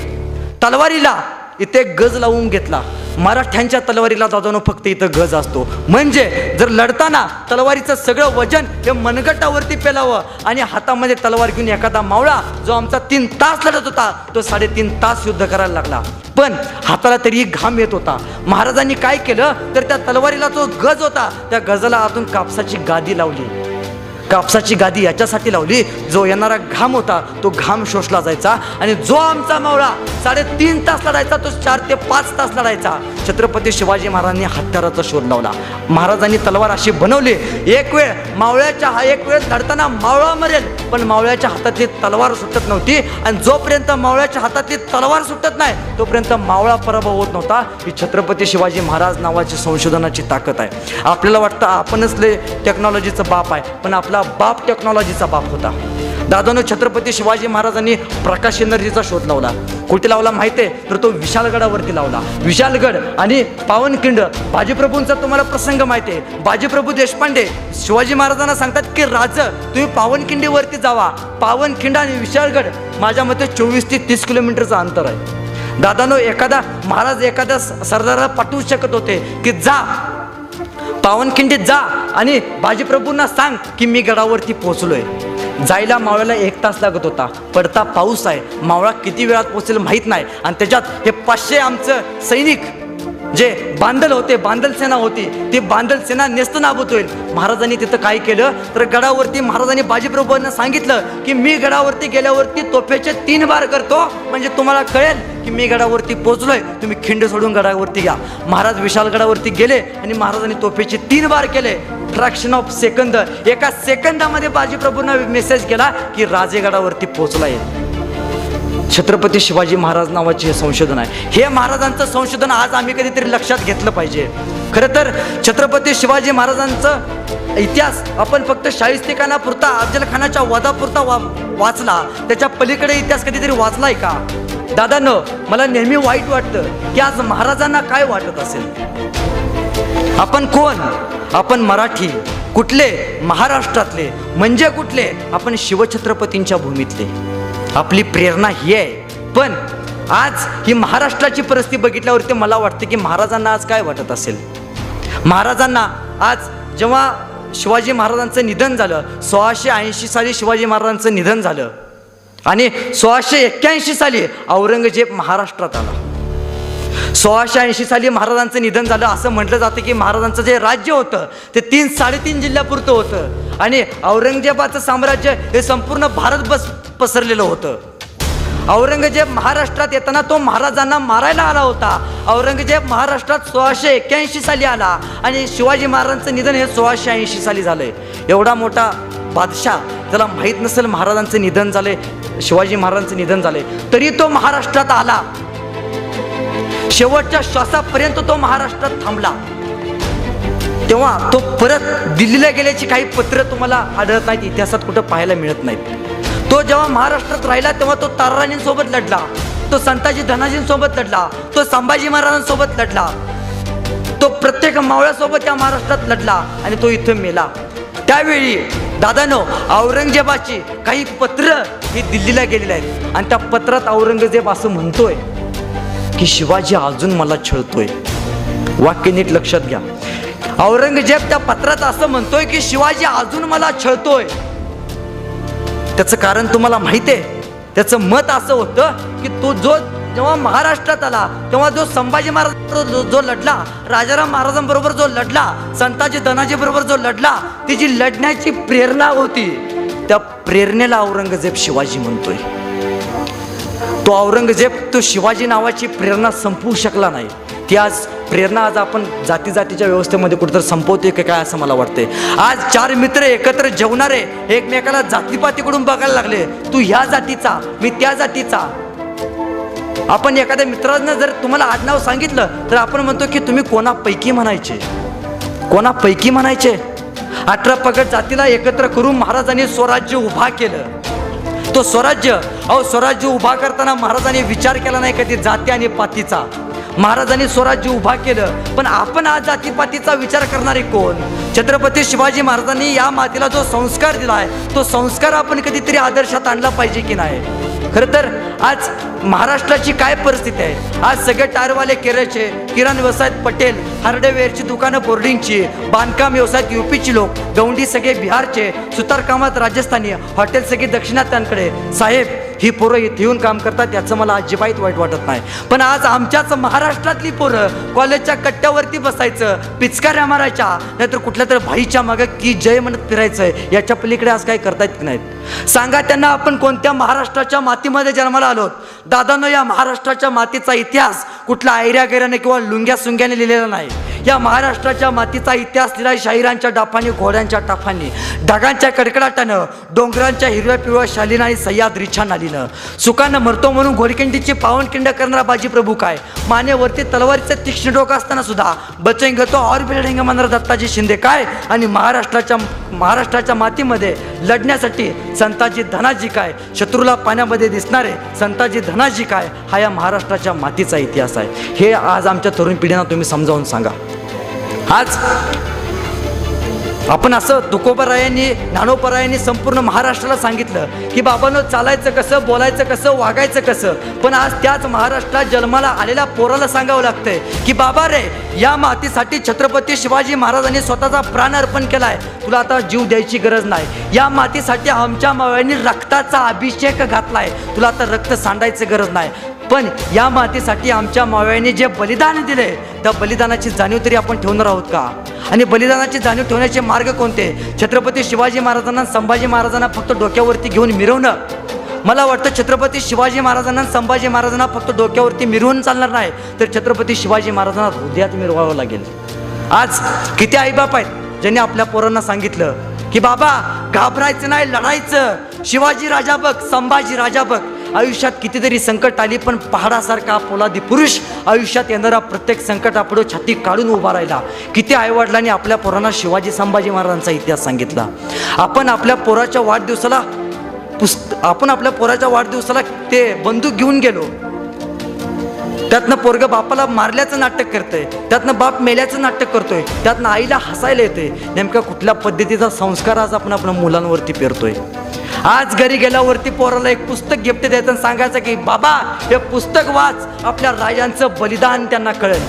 तलवारीला इथे गज लावून घेतला. मराठ्यांच्या तलवारीला दादानो फक्त इथं गज असतो. म्हणजे जर लढताना तलवारीचं सगळं वजन हे मनगटावरती पेलावं आणि हातामध्ये तलवार घेऊन एखादा मावळा जो आमचा तीन तास लढत होता तो साडेतीन तास युद्ध करायला लागला. पण हाताला तरी घाम येत होता. महाराजांनी काय केलं? तर त्या तलवारीला जो गज होता त्या गजाला आतून कापसाची गादी लावली. कापसाची गादी याच्यासाठी लावली. जो येणारा घाम होता तो घाम शोषला जायचा. आणि जो आमचा मावळा साडेतीन तास लढायचा तो चार ते पाच तास लढायचा छत्रपती शिवाजी महाराजांनी हत्याराचा शोध लावला. महाराजांनी तलवार अशी बनवली एक वेळ मावळ्याच्या हा एक वेळ लढताना मावळा मरेल पण मावळ्याच्या हातातली तलवार सुटत नव्हती. आणि जोपर्यंत मावळ्याच्या हातातली तलवार सुटत नाही तोपर्यंत मावळा पराभव होत नव्हता. ही छत्रपती शिवाजी महाराज नावाची संशोधनाची ताकद आहे. आपल्याला वाटतं आपणच ले टेक्नॉलॉजीचं बाप आहे पण आपला बाप टेक्नॉलॉजीचा बाप होता. दादानं छत्रपती शिवाजी महाराजांनी प्रकाश एनर्जीचा शोध लावला. कुठे लावला माहिती आहे तर तो विशालगडावरती लावला. विशालगड आणि पावनखिंड बाजीप्रभूंचा तुम्हाला प्रसंग माहिती आहे बाजीप्रभू देशपांडे शिवाजी महाराजांना सांगतात की राज तुम्ही पावनखिंडीवरती जावा. पावनखिंड आणि विशालगड माझ्या मते चोवीस ते तीस किलोमीटरचं अंतर आहे. दादानो एखादा महाराज एखाद्या सरदाराला पाठवू शकत होते की जा पावनखिंडीत जा आणि बाजीप्रभूंना सांग की मी गडावरती पोहोचलोय. जायला मावळ्याला एक तास लागत होता. पडता पाऊस आहे. मावळा किती वेळात पोहोचेल माहीत नाही. आणि त्याच्यात हे पाचशे आमचं सैनिक जे बांदल होते बांधल सेना होती ती बांधल सेना नेस्त नाबूत होईल. महाराजांनी तिथं काय केलं? तर गडावरती महाराजांनी बाजीप्रभूंना सांगितलं की मी गडावरती गेल्यावरती तोफेचे तीन बार करतो. म्हणजे तुम्हाला कळेल की मी गडावरती पोचलोय तुम्ही खिंड सोडून गडावरती घ्या महाराज विशाल गडावरती गेले आणि महाराजांनी तोफेचे तीन बार केले. फ्रॅक्शन ऑफ सेकंद एका सेकंदामध्ये बाजीप्रभूंना मेसेज केला की राजेगडावरती पोचला येईल छत्रपती शिवाजी महाराज नावाचे हे संशोधन आहे. हे महाराजांचं संशोधन आज आम्ही कधीतरी लक्षात घेतलं पाहिजे. खरं तर छत्रपती शिवाजी महाराजांचं इतिहास आपण फक्त शाहिस्तिकानापुरता पुरता अफजल खानाच्या वधापुरता वा वाचला. त्याच्या पलीकडे इतिहास कधीतरी वाचलाय का? दादानं मला नेहमी वाईट वाटतं की आज महाराजांना काय वाटत असेल? आपण कोण? आपण मराठी. कुठले? महाराष्ट्रातले. म्हणजे कुठले? आपण शिवछत्रपतींच्या भूमीतले. आपली प्रेरणा ही आहे. पण आज ही महाराष्ट्राची परिस्थिती बघितल्यावरती मला वाटतं की महाराजांना आज काय वाटत असेल? महाराजांना आज जेव्हा शिवाजी महाराजांचं निधन झालं सोळाशे ऐंशी साली शिवाजी महाराजांचं निधन झालं आणि सोळाशे एक्क्याऐंशी साली औरंगजेब महाराष्ट्रात आला. सोळाशे ऐंशी साली महाराजांचं निधन झालं असं म्हटलं जातं की महाराजांचं जे राज्य होतं ते तीन साडेतीन जिल्ह्यापुरतं होतं. आणि औरंगजेबाचं साम्राज्य हे संपूर्ण भारत बस पसरलेलं होतं. औरंगजेब महाराष्ट्रात येताना तो महाराजांना मारायला आला होता. औरंगजेब महाराष्ट्रात सोळाशे एक्क्याऐंशी साली आला आणि शिवाजी महाराजांचं निधन हे सोळाशे ऐंशी साली झालंय. एवढा मोठा बादशाह त्याला माहीत नसेल महाराजांचं निधन झाले शिवाजी महाराजांचं निधन झाले तरी तो महाराष्ट्रात आला. शेवटच्या श्वासापर्यंत तो महाराष्ट्रात थांबला. तेव्हा तो परत दिल्लीला गेल्याची काही पत्र तुम्हाला आढळत नाहीत इतिहासात कुठं पाहायला मिळत नाहीत. तो जेव्हा महाराष्ट्रात राहिला तेव्हा तो ताराराणींसोबत लढला. तो संताजी धनाजींसोबत लढला. तो संभाजी महाराजांसोबत लढला. तो प्रत्येक मावळ्यासोबत त्या महाराष्ट्रात लढला आणि तो इथं मेला. त्यावेळी दादानो औरंगजेबाची काही पत्र ही दिल्लीला गेलेली आहेत. आणि त्या पत्रात औरंगजेब असं म्हणतोय की शिवाजी अजून मला छळतोय. वाक्य नीट लक्षात घ्या. औरंगजेब त्या पत्रात असं म्हणतोय की शिवाजी अजून मला छळतोय. त्याचं कारण तुम्हाला माहिती आहे. त्याचं मत असं होतं की तो जो जेव्हा महाराष्ट्रात आला तेव्हा जो संभाजी महाराज जो- जो लढला राजाराम महाराजांबरोबर जो लढला संताजी धनाजी बरोबर जो लढला ती जी लढण्याची प्रेरणा होती त्या प्रेरणेला औरंगजेब शिवाजी म्हणतोय. तो औरंगजेब तो शिवाजी नावाची प्रेरणा संपवू शकला नाही. ती आज प्रेरणा आज आपण जाती जातीच्या व्यवस्थेमध्ये कुठेतरी संपवतोय का काय असं मला वाटते आज चार मित्र एकत्र जेवणारे एकमेकाला जातीपातीकडून बघायला लागले. तू ह्या जातीचा मी त्या जातीचा. आपण एखाद्या मित्रानं जर तुम्हाला आडनाव सांगितलं तर आपण म्हणतो की तुम्ही कोणापैकी म्हणायचे? कोणापैकी म्हणायचे? अठरा पगड जातीला एकत्र करून महाराजांनी स्वराज्य उभा केलं. तो स्वराज्य अहो स्वराज्य उभा करताना महाराजांनी विचार केला नाही कधी जाती आणि पातीचा? महाराजांनी स्वराज्य उभा केलं. पण आपण आज जातीपातीचा विचार करणारे कोण? छत्रपती शिवाजी महाराजांनी या मातीला जो संस्कार दिला आहे तो संस्कार आपण कधीतरी आदर्शात आणला पाहिजे की नाही? खरं तर आज महाराष्ट्राची काय परिस्थिती आहे? आज सगळे टायरवाले केरळचे किराण व्यवसायात पटेल हार्डवेअरची दुकानं बोर्डिंगची बांधकाम व्यवसायात युपीची लोक गौंडी सगळे बिहारचे सुतारकामात राजस्थानी हॉटेल सगळे दक्षिणात्यांकडे. साहेब ही पोरं इथे येऊन काम करतात याचं मला अजिबात वाईट वाटत नाही. पण आज आमच्याच महाराष्ट्रातली पोरं कॉलेजच्या कट्ट्यावरती बसायचं पिचकाऱ्या मारायच्या नाहीतर कुठल्या तर भाईच्या मागं की जय म्हणत फिरायचं याच्या पलीकडे आज काय करता येत नाहीत. सांगा त्यांना आपण कोणत्या महाराष्ट्राच्या मातीमध्ये जन्माला आलो दादानं या महाराष्ट्राच्या मातीचा इतिहास कुठला ऐऱ्या गैऱ्याने किंवा लुंग्या सुंग्याने लिहिलेला नाही. या महाराष्ट्राच्या मातीचा इतिहास लिहिला शाहिरांच्या डाफांनी घोड्यांच्या टाफांनी ढगांच्या कडकडाटानं डोंगरांच्या हिरव्या पिवळ्या शालीनं आणि सह्याद्रीच्या नालीनं सुखानं मरतो म्हणून घोडकिंडीची पावनखिंड करणारा बाजी प्रभू काय? मानेवरती तलवारीचं तीक्ष्ण डोकं असताना सुद्धा बचेंग तो और बिल्डिंग म्हणणारा दत्ताजी शिंदे काय? आणि महाराष्ट्राच्या महाराष्ट्राच्या मातीमध्ये लढण्यासाठी संताजी धनाजी काय? शत्रूला पाण्यामध्ये दिसणारे संताजी धनाजी काय? हा या महाराष्ट्राच्या मातीचा इतिहास आहे. हे आज आमच्या तरुण पिढींना तुम्ही समजावून सांगा. आज आपण असं तुकोबरायांनी ज्ञानोपरायांनी संपूर्ण महाराष्ट्राला सांगितलं की बाबांनो चालायचं कसं बोलायचं कसं वागायचं कसं पण आज त्याच महाराष्ट्रात जन्माला आलेल्या पोराला सांगावं लागतंय की बाबा रे या मातीसाठी छत्रपती शिवाजी महाराजांनी स्वतःचा प्राण अर्पण केलाय. तुला आता जीव द्यायची गरज नाही. या मातीसाठी आमच्या मावळ्यांनी रक्ताचा अभिषेक घातलाय. तुला आता रक्त सांडायची गरज नाही. पण या मातीसाठी आमच्या मावळ्यांनी जे बलिदान दिले त्या बलिदानाची जाणीव तरी आपण ठेवणार आहोत का? आणि बलिदानाची जाणीव ठेवण्याचे मार्ग कोणते? छत्रपती शिवाजी महाराजांना संभाजी महाराजांना फक्त डोक्यावरती घेऊन मिरवणं. मला वाटतं छत्रपती शिवाजी महाराजांना संभाजी महाराजांना फक्त डोक्यावरती मिरवून चालणार नाही तर छत्रपती शिवाजी महाराजांना हृदयात मिरवावं लागेल. आज किती आईबाप आहेत ज्यांनी आपल्या पोरांना सांगितलं की बाबा घाबरायचं नाही लढायचं. शिवाजी राजा बघ संभाजी राजा बघ. आयुष्यात कितीतरी संकट आली पण पहाडासारखा पोलादी पुरुष आयुष्यात येणारा प्रत्येक संकटापुढे छाती काढून उभा राहिला. किती आईवडिलांनी आपल्या पोरांना शिवाजी संभाजी महाराजांचा इतिहास सांगितला. आपण आपल्या पोराच्या वाढदिवसाला पुस्त आपण आपल्या पोराच्या वाढदिवसाला ते बंदूक घेऊन गेलो. त्यातनं पोरग बापाला मारल्याचं नाटक करतंय. त्यातनं बाप मेल्याचं नाटक करतोय. त्यातनं आईला हसायला येते नेमक्या कुठल्या पद्धतीचा संस्कार आज आपण आपल्या मुलांवरती पेरतोय? आज घरी गेल्यावरती पोराला एक पुस्तक गिफ्ट द्यायचं आणि सांगायचं की बाबा हे पुस्तक वाच आपल्या राजांचं बलिदान त्यांना कळेल.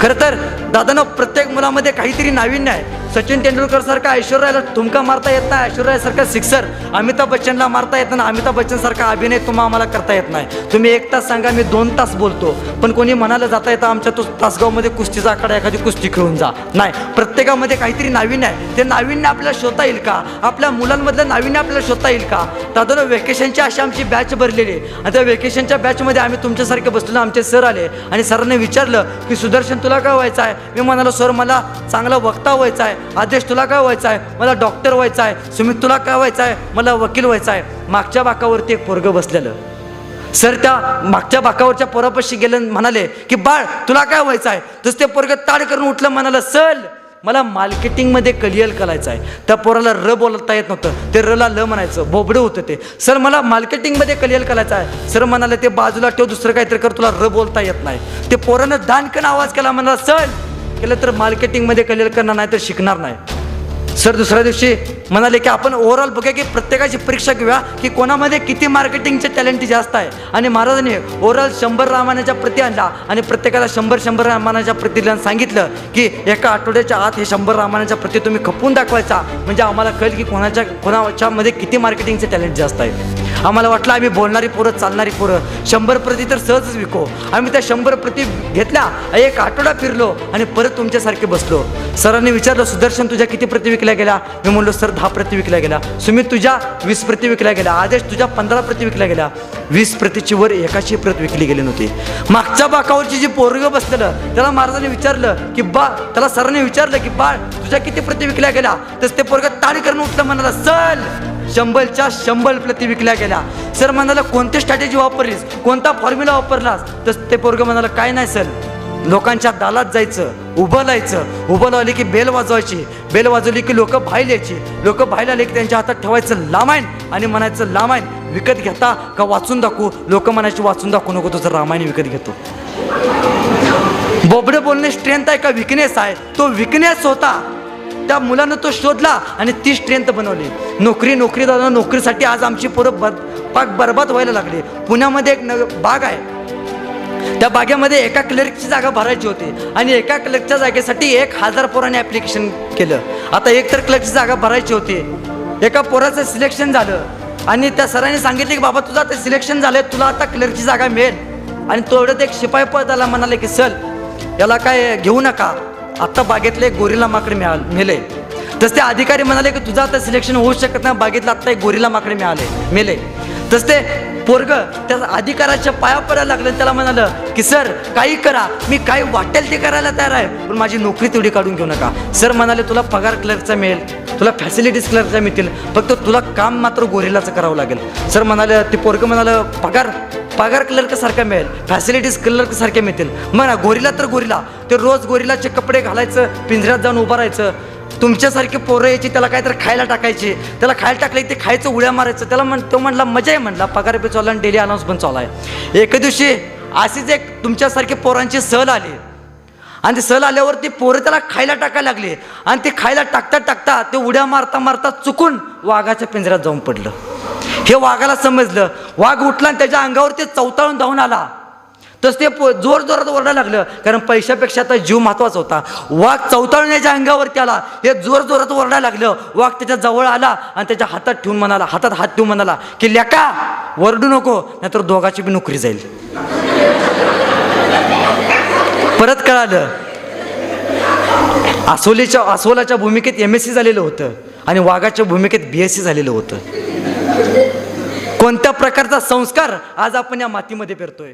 खरं तर दादानं प्रत्येक मुलामध्ये काहीतरी नाविन्य आहे. सचिन तेंडुलकर सारखा ऐश्वर्याला तुमका मारता येत नाही ऐश्वर्यासारखा सिक्सर अमिताभ बच्चनला मारता येत नाही अमिताभ बच्चन सारखा अभिनय तुम्हा आम्हाला करता येत नाही. तुम्ही एक तास सांगा मी दोन तास बोलतो. पण कोणी म्हणायला जाता येतं आमच्या तो तासगावमध्ये कुस्तीचा आकडा एखादी कुस्ती खेळून जा. नाही प्रत्येकामध्ये काहीतरी नाविन्य आहे. ते नाविन्य आपल्याला शोधता येईल का? आपल्या मुलांमधलं नाविन्य आपल्याला शोधता येईल का? दादा वेकेशनची अशी आमची बॅच भरलेली आहे. आणि त्या वेकेशनच्या बॅचमध्ये आम्ही तुमच्यासारखे बसलेलो आमचे सर आले. आणि सरांनी विचारलं की सुदर्शन तुला काय व्हायचं आहे मी म्हणालो सर मला चांगला वक्ता व्हायचा आहे आदेश तुला काय व्हायचं आहे? मला डॉक्टर व्हायचं आहे. सुमित तुला काय व्हायचं आहे? मला वकील व्हायचं आहे. मागच्या बाकावरती एक पोरगं बसलेलं. सर त्या मागच्या बाकावरच्या पोरापाशी गेलं म्हणाले की बाळ तुला काय व्हायचं आहे? तसं ते पोरगं ताड करून उठलं. म्हणालं सल मला मार्केटिंगमध्ये कलियल करायचं आहे. त्या पोराला र बोलता येत नव्हतं. ते रला ल म्हणायचं. बोबडं होतं ते. सर मला मार्केटिंगमध्ये कलियल करायचं आहे. सर म्हणाले ते बाजूला ठेव दुसरं काहीतरी कर तुला र बोलता येत नाही. ते पोरानं दानकन आवाज केला म्हणाला सर केलं तर मार्केटिंगमध्ये कलेक्ट करणार नाही तर शिकणार नाही. सर दुसऱ्या दिवशी म्हणाले की आपण ओव्हरऑल बघूया की प्रत्येकाची परीक्षा घेऊया की कोणामध्ये किती मार्केटिंगचे टॅलेंट जास्त आहे. आणि महाराजांनी ओव्हरऑल शंभर रामानाच्या प्रती आणला आणि प्रत्येकाला शंभर शंभर रामानाच्या प्रती सांगितलं की एका आठवड्याच्या आत हे शंभर रामानाच्या प्रती तुम्ही खपून दाखवायचा. म्हणजे आम्हाला कळेल की कोणाच्या कोणाच्यामध्ये किती मार्केटिंगचे टॅलेंट जास्त आहे. आम्हाला वाटलं आम्ही बोलणारी पोरं चालणारी पोरं. शंभर प्रती तर सहजच विको. आम्ही त्या शंभर प्रती घेतल्या एक आठवडा फिरलो आणि परत तुमच्यासारखे बसलो. सरांनी विचारलं सुदर्शन तुझ्या किती प्रती विकल्या गेल्या? मी म्हणलो सर दहा प्रती विकल्या गेल्या. सुमित तुझ्या वीस प्रती विकल्या गेल्या. आदेश तुझ्या पंधरा प्रती विकल्या गेल्या. वीस प्रतीची वर एकाची प्रत विकली गेली नव्हती. मागच्या बाकावरची जी पोरगं बसलेलं त्याला महाराजांनी विचारलं की बा त्याला सरांनी विचारलं की बाळ तुझ्या किती प्रती विकल्या गेल्या? तसं ते पोरगं ताडी करून उठलं म्हणाला चल. शंभरच्या शंभर प्रति विकल्या गेल्या. सर म्हणाला कोणती स्ट्रॅटेजी वापरलीस? कोणता फॉर्म्युला वापरलास? तर ते पोरगं म्हणाला काय नाही सर. लोकांच्या दालात जायचं उभं लायचं उभं लावले की बेल वाजवायची. बेल वाजवली की लोक बाहेर यायची. लोक बाहेर आले की त्यांच्या हातात ठेवायचं लामायण आणि म्हणायचं लामायण विकत घेता का वाचून दाखवू? लोक म्हणायची वाचून दाखवू नको तुझं रामायण विकत घेतो. बोबडे बोलणे स्ट्रेंथ आहे का विकनेस आहे? तो विकनेस होता. त्या मुलानं तो शोधला आणि ती स्ट्रेंथ बनवली. नोकरी नोकरी दादा नोकरीसाठी आज आमची पोरं बर पाक बरबाद व्हायला लागली. पुण्यामध्ये एक न बाग आहे. त्या बागेमध्ये एका क्लर्कची जागा भरायची होती आणि एका क्लर्कच्या जागेसाठी एक हजार पोराने ॲप्लिकेशन केलं. आता एक तर क्लर्कची जागा भरायची होती. एका पोराचं सिलेक्शन झालं. आणि त्या सरांनी सांगितले की बाबा तुझं आता सिलेक्शन झालं तुला आता क्लर्कची जागा मिळेल. आणि तेवढं एक शिपाई पदाला म्हणाले की चल याला काय घेऊ नका. आत्ता बागेतले एक गोरीला माकडे मिळाल मेले. तस ते अधिकारी म्हणाले की तुझं आता सिलेक्शन होऊ शकत नाही बागेतलं आत्ता एक गोरीला माकडे मिळाले मेले. तस ते पोरग त्या अधिकाराच्या पाया पडायला लागलं त्याला म्हणालं की सर काही करा मी काय वाटेल ते करायला तयार आहे पण माझी नोकरी तेवढी काढून घेऊ नका. सर म्हणाले तुला पगार क्लर्कचा मिळेल तुला फॅसिलिटीज क्लर्कचा मिळतील फक्त तुला काम मात्र गोरिलाचं करावं लागेल. सर म्हणाले ते पोरग म्हणालं पगार पगार क्लर्क सारखा मिळेल फॅसिलिटीज क्लर्क सारख्या मिळतील. म्हणा गोरीला तर गोरीला ते रोज गोरीलाचे कपडे घालायचं पिंजऱ्यात जाऊन उभं राहायचं. तुमच्यासारखे पोरं यायची त्याला काहीतरी खायला टाकायची. त्याला खायला टाकलं ते खायचं उड्या मारायचं. त्याला म्हण तो म्हणला मजा आहे म्हणला पगार पे चालला आणि डेली अनाऊन्स पण चालू आहे. एके दिवशी अशीच एक तुमच्यासारखे पोरांची सहल आली. आणि ते सहल आल्यावर ती पोरं त्याला खायला टाकायला लागली. आणि ते खायला टाकता टाकता ते उड्या मारता मारता चुकून वाघाच्या पिंजऱ्यात जाऊन पडलं. हे वाघाला समजलं. वाघ उठला आणि त्याच्या अंगावर ते चौताळून धावून आला. तस ते जोर जोरात ओरडायला लागलं. कारण पैशापेक्षा आता जीव महत्त्वाचा होता. वाघ चौताळण्याच्या अंगावरती आला. हे जोर जोरात ओरडायला लागलं. वाघ त्याच्याजवळ आला आणि त्याच्या हातात ठेवून म्हणाला हातात हात ठेवून म्हणाला की लेका वरडू नको नाहीतर दोघाची बी नोकरी जाईल. परत कळालं. आसोलीच्या आसोलाच्या भूमिकेत एम एस सी झालेलं होतं आणि वाघाच्या भूमिकेत बी एस सी झालेलं होतं. कोणत्या प्रकारचा संस्कार आज आपण या मातीमध्ये पेरतोय?